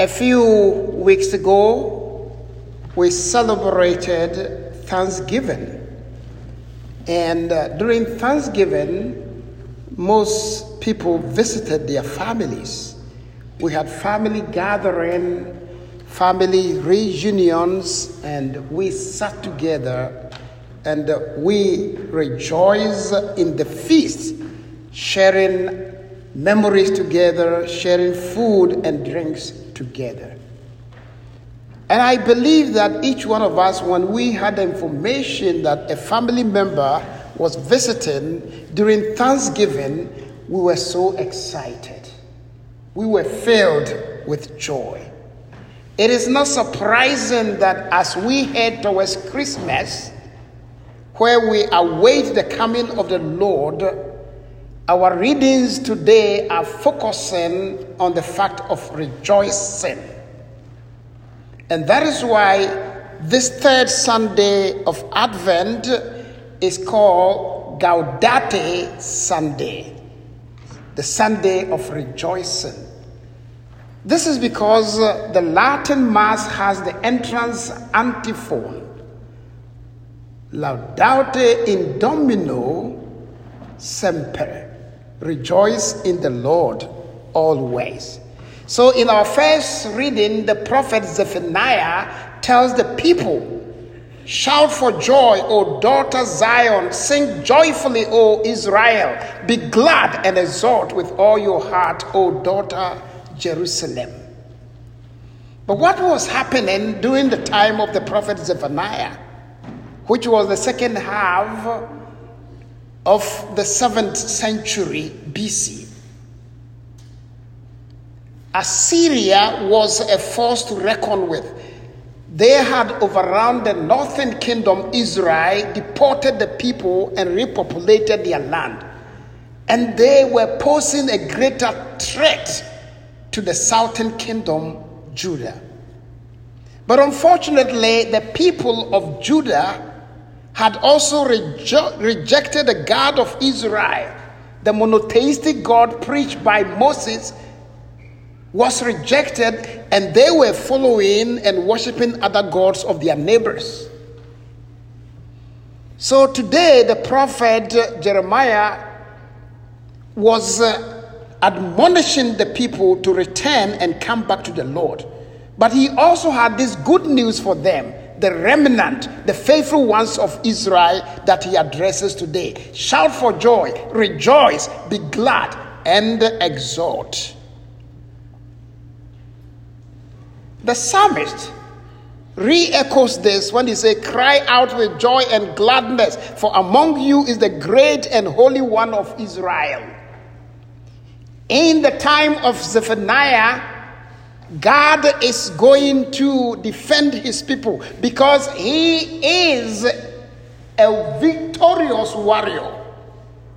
A few weeks ago, we celebrated Thanksgiving. And uh, during Thanksgiving, most people visited their families. We had family gathering, family reunions, and we sat together and we rejoiced in the feast, sharing memories together, sharing food and drinks together. And I believe that each one of us, when we had information that a family member was visiting during Thanksgiving, we were so excited. We were filled with joy. It is not surprising that as we head towards Christmas, where we await the coming of the Lord, our readings today are focusing on the fact of rejoicing. And that is why this third Sunday of Advent is called Gaudete Sunday, the Sunday of rejoicing. This is because uh, the Latin Mass has the entrance antiphon Gaudete in Domino semper. Rejoice in the Lord always. So, in our first reading, the prophet Zephaniah tells the people, Shout for joy, O daughter Zion. Sing joyfully, O Israel. Be glad and exult with all your heart, O daughter Jerusalem. But what was happening during the time of the prophet Zephaniah, which was the second half of the seventh century BC? Assyria was a force to reckon with. They had overrun the northern kingdom, Israel, deported the people, and repopulated their land. And they were posing a greater threat to the southern kingdom, Judah. But unfortunately, the people of Judah had also rejo- rejected the God of Israel, the monotheistic God preached by Moses was rejected and they were following and worshiping other gods of their neighbors. So today, the prophet Jeremiah was uh, admonishing the people to return and come back to the Lord. But he also had this good news for them the remnant, the faithful ones of Israel that he addresses today. Shout for joy, rejoice, be glad, and exult. The psalmist re echoes this when he says, Cry out with joy and gladness, for among you is the great and holy one of Israel. In the time of Zephaniah, God is going to defend his people because he is a victorious warrior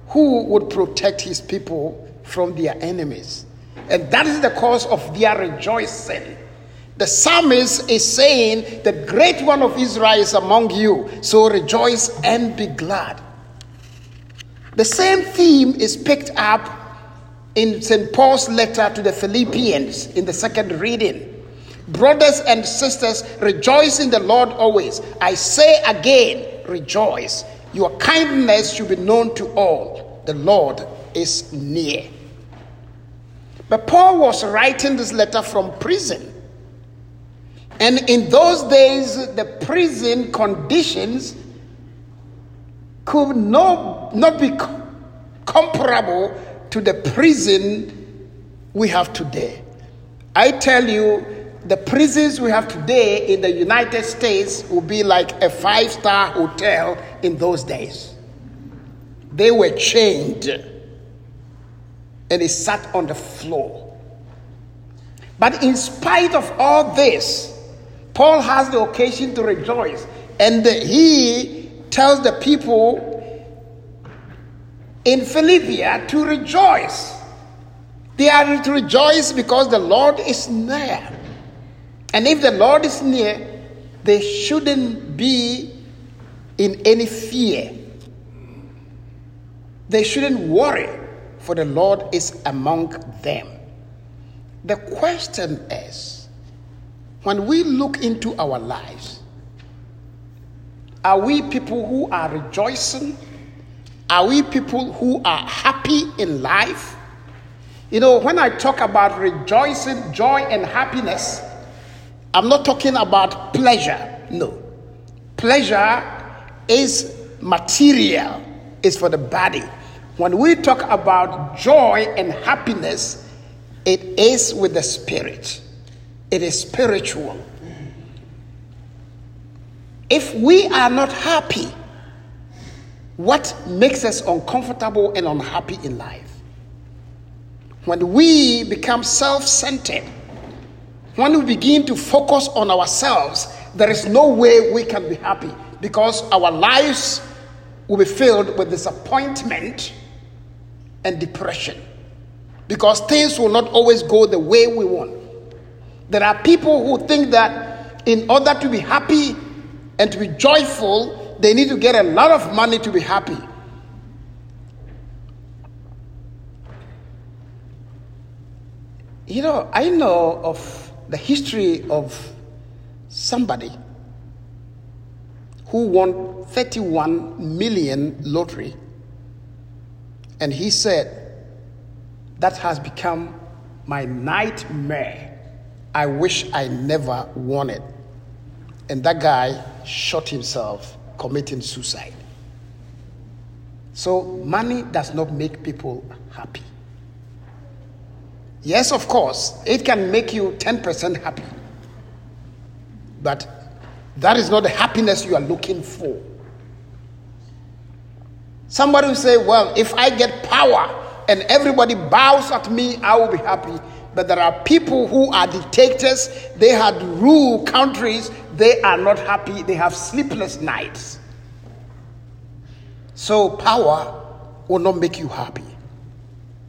who would protect his people from their enemies. And that is the cause of their rejoicing. The psalmist is saying, The great one of Israel is among you, so rejoice and be glad. The same theme is picked up in St. Paul's letter to the Philippians in the second reading. Brothers and sisters, rejoice in the Lord always. I say again, rejoice. Your kindness should be known to all. The Lord is near. But Paul was writing this letter from prison. And in those days, the prison conditions could no, not be comparable to the prison we have today. I tell you, the prisons we have today in the United States will be like a five star hotel in those days. They were chained and they sat on the floor. But in spite of all this, Paul has the occasion to rejoice, and he tells the people in Philippia to rejoice. They are to rejoice because the Lord is near. And if the Lord is near, they shouldn't be in any fear. They shouldn't worry, for the Lord is among them. The question is when we look into our lives, are we people who are rejoicing? Are we people who are happy in life? You know, when I talk about rejoicing, joy, and happiness, I'm not talking about pleasure. No. Pleasure is material, is for the body. When we talk about joy and happiness, it is with the spirit, it is spiritual. If we are not happy, what makes us uncomfortable and unhappy in life? When we become self centered, when we begin to focus on ourselves, there is no way we can be happy because our lives will be filled with disappointment and depression because things will not always go the way we want. There are people who think that in order to be happy and to be joyful, they need to get a lot of money to be happy. You know, I know of the history of somebody who won 31 million lottery. And he said that has become my nightmare. I wish i never won it. And that guy shot himself committing suicide so money does not make people happy Yes, of course, it can make you 10% happy. But that is not the happiness you are looking for. Somebody will say, Well, if I get power and everybody bows at me, I will be happy. But there are people who are dictators, they had rule countries, they are not happy, they have sleepless nights. So, power will not make you happy.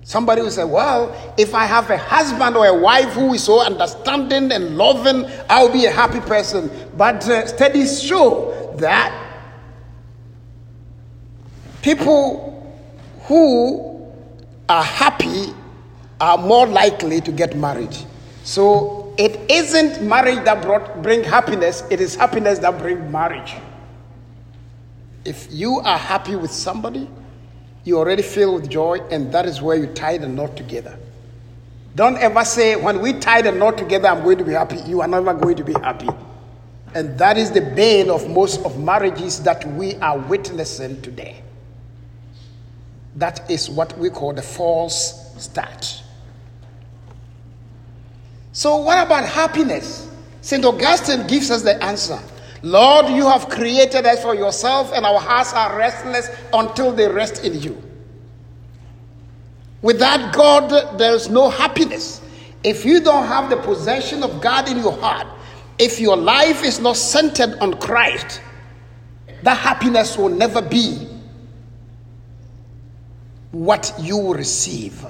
Somebody will say, Well, if I have a husband or a wife who is so understanding and loving, I'll be a happy person. But uh, studies show that people who are happy are more likely to get married. So it isn't marriage that brought, bring happiness, it is happiness that bring marriage. If you are happy with somebody, you already fill with joy, and that is where you tie the knot together. Don't ever say, when we tie the knot together, I'm going to be happy. You are never going to be happy. And that is the bane of most of marriages that we are witnessing today. That is what we call the false start. So, what about happiness? St. Augustine gives us the answer. Lord, you have created us for yourself, and our hearts are restless until they rest in you. Without God, there is no happiness. If you don't have the possession of God in your heart, if your life is not centered on Christ, that happiness will never be what you will receive.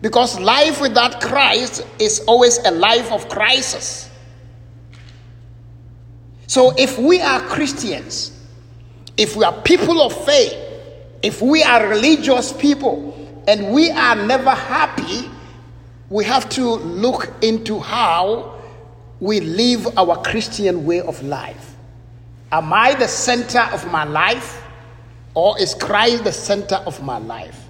Because life without Christ is always a life of crisis. So if we are Christians, if we are people of faith, if we are religious people, and we are never happy, we have to look into how we live our Christian way of life. Am I the center of my life, or is Christ the center of my life?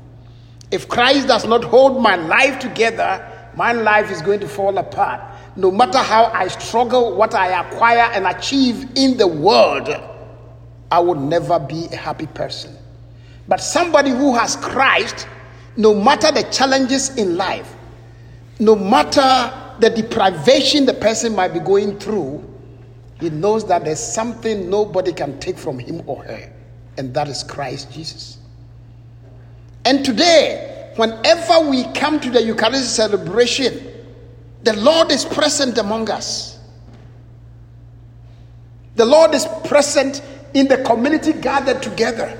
If Christ does not hold my life together, my life is going to fall apart no matter how I struggle, what I acquire and achieve in the world, I will never be a happy person. But somebody who has Christ, no matter the challenges in life, no matter the deprivation the person might be going through, he knows that there's something nobody can take from him or her, and that is Christ Jesus. And today, whenever we come to the Eucharistic celebration, the Lord is present among us. The Lord is present in the community gathered together.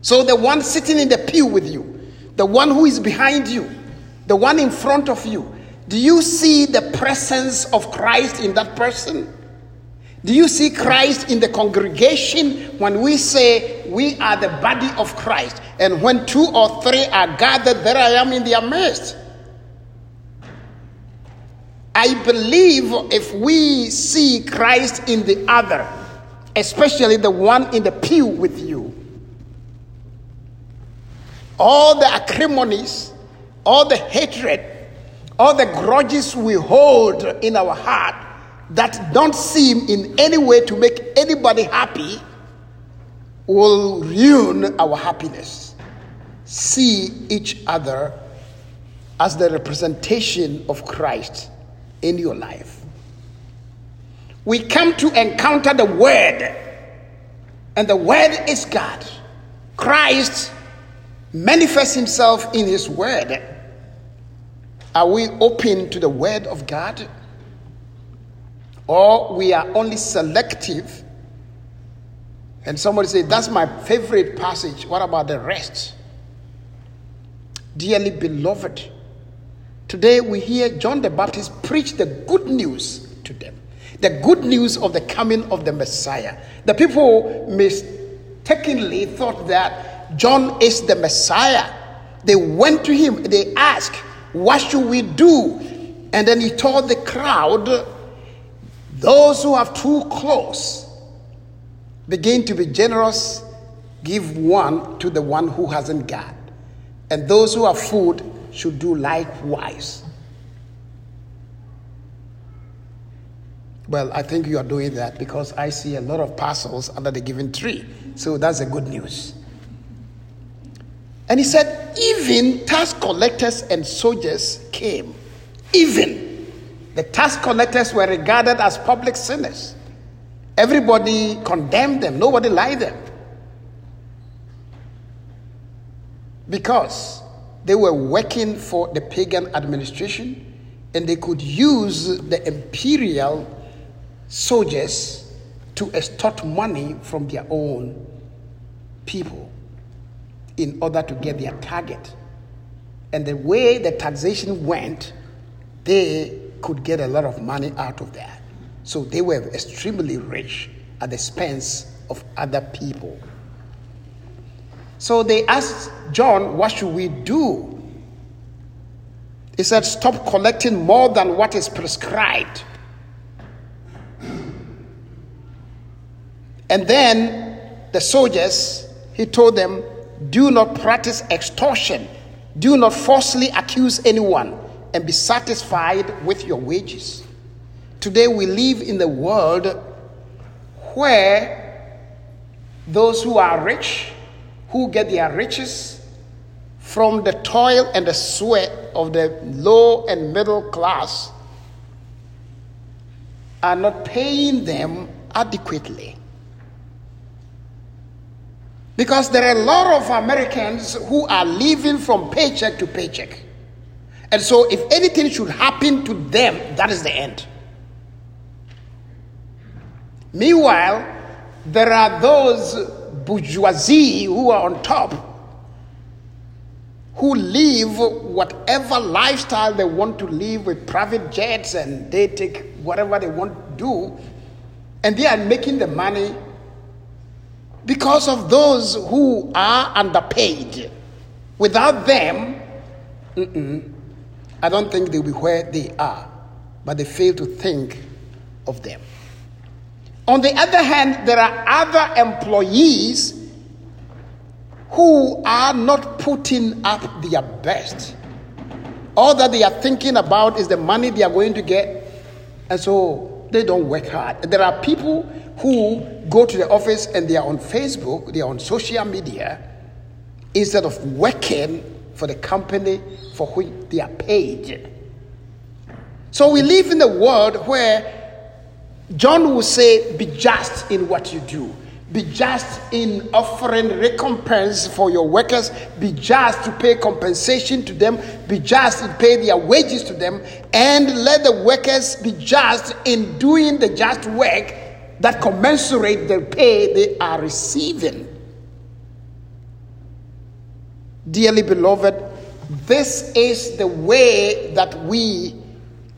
So, the one sitting in the pew with you, the one who is behind you, the one in front of you, do you see the presence of Christ in that person? Do you see Christ in the congregation when we say we are the body of Christ? And when two or three are gathered, there I am in their midst. I believe if we see Christ in the other, especially the one in the pew with you, all the acrimonies, all the hatred, all the grudges we hold in our heart that don't seem in any way to make anybody happy will ruin our happiness. See each other as the representation of Christ in your life. We come to encounter the Word, and the Word is God. Christ manifests Himself in His Word. Are we open to the Word of God? Or we are only selective? And somebody say, That's my favorite passage. What about the rest? Dearly beloved, today we hear John the Baptist preach the good news to them the good news of the coming of the Messiah. The people mistakenly thought that John is the Messiah. They went to him, they asked, What should we do? And then he told the crowd, Those who have too close begin to be generous, give one to the one who hasn't got. And those who have food should do likewise. Well, I think you are doing that because I see a lot of parcels under the given tree. So that's a good news. And he said, even tax collectors and soldiers came. Even the tax collectors were regarded as public sinners. Everybody condemned them, nobody liked them. Because they were working for the pagan administration and they could use the imperial soldiers to extort money from their own people in order to get their target. And the way the taxation went, they could get a lot of money out of that. So they were extremely rich at the expense of other people. So they asked John, What should we do? He said, Stop collecting more than what is prescribed And then the soldiers, he told them, do not practice extortion, do not falsely accuse anyone, and be satisfied with your wages. Today we live in the world where those who are rich, who get their riches from the toil and the sweat of the low and middle class, are not paying them adequately. Because there are a lot of Americans who are living from paycheck to paycheck. And so, if anything should happen to them, that is the end. Meanwhile, there are those bourgeoisie who are on top who live whatever lifestyle they want to live with private jets and they take whatever they want to do, and they are making the money because of those who are underpaid. Without them, I don't think they'll be where they are, but they fail to think of them. On the other hand, there are other employees who are not putting up their best. All that they are thinking about is the money they are going to get, and so they don't work hard. There are people who go to the office and they are on Facebook, they are on social media, instead of working for the company for which they are paid. So we live in a world where John will say, Be just in what you do. Be just in offering recompense for your workers. Be just to pay compensation to them. Be just to pay their wages to them. And let the workers be just in doing the just work that commensurate the pay they are receiving. Dearly beloved, this is the way that we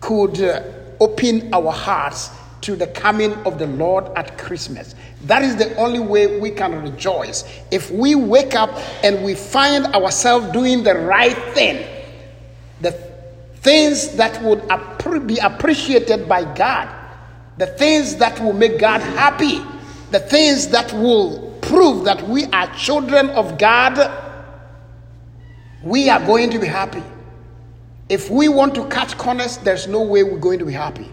could uh, open our hearts to the coming of the Lord at Christmas. That is the only way we can rejoice. If we wake up and we find ourselves doing the right thing, the things that would be appreciated by God, the things that will make God happy, the things that will prove that we are children of God, we are going to be happy. If we want to cut corners, there's no way we're going to be happy.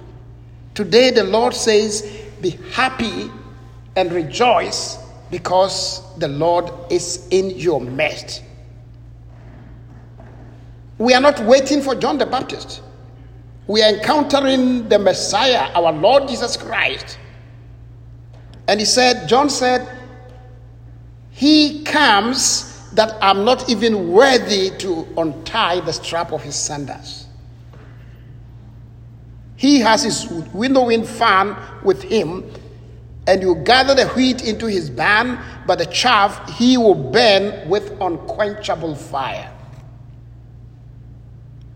Today, the Lord says, Be happy and rejoice because the Lord is in your midst. We are not waiting for John the Baptist. We are encountering the Messiah, our Lord Jesus Christ. And he said, John said, He comes that I'm not even worthy to untie the strap of his sandals. He has his winnowing fan with him, and you gather the wheat into his barn, but the chaff he will burn with unquenchable fire.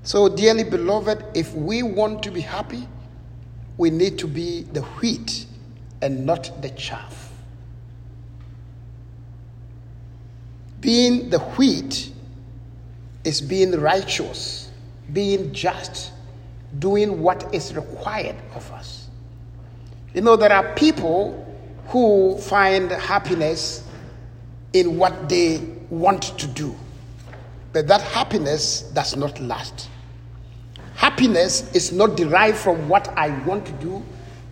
So, dearly beloved, if we want to be happy, we need to be the wheat and not the chaff. Being the wheat is being righteous, being just, doing what is required of us. You know, there are people who find happiness in what they want to do, but that happiness does not last. Happiness is not derived from what I want to do,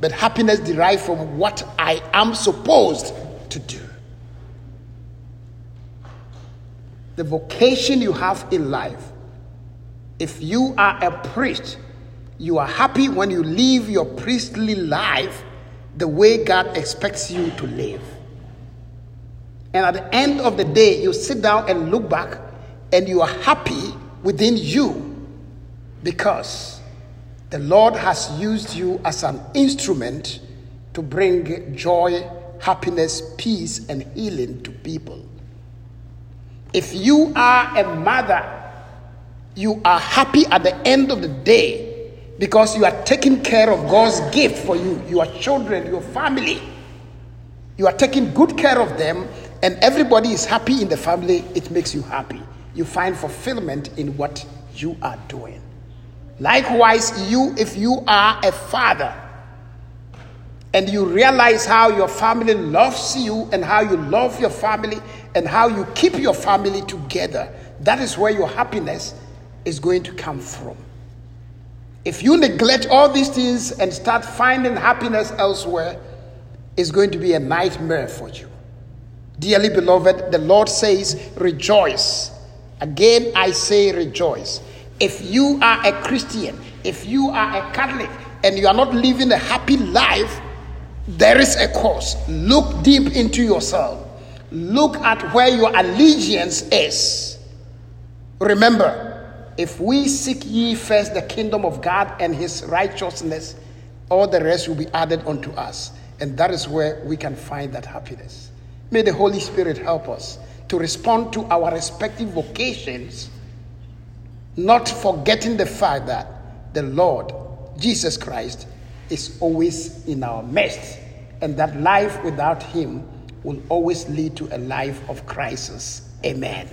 but happiness derived from what I am supposed to do. The vocation you have in life, if you are a priest, you are happy when you live your priestly life the way God expects you to live. And at the end of the day, you sit down and look back and you are happy within you because the Lord has used you as an instrument to bring joy, happiness, peace, and healing to people. If you are a mother, you are happy at the end of the day because you are taking care of God's gift for you, your children, your family. You are taking good care of them, and everybody is happy in the family. It makes you happy. You find fulfillment in what you are doing. Likewise, you, if you are a father and you realize how your family loves you and how you love your family and how you keep your family together, that is where your happiness is going to come from. If you neglect all these things and start finding happiness elsewhere, it's going to be a nightmare for you. Dearly beloved, the Lord says, Rejoice. Again, I say, Rejoice. If you are a Christian, if you are a Catholic, and you are not living a happy life, there is a cause. Look deep into yourself. Look at where your allegiance is. Remember, if we seek ye first the kingdom of God and his righteousness, all the rest will be added unto us. And that is where we can find that happiness. May the Holy Spirit help us to respond to our respective vocations not forgetting the fact that the Lord Jesus Christ is always in our midst, and that life without Him will always lead to a life of crisis. Amen.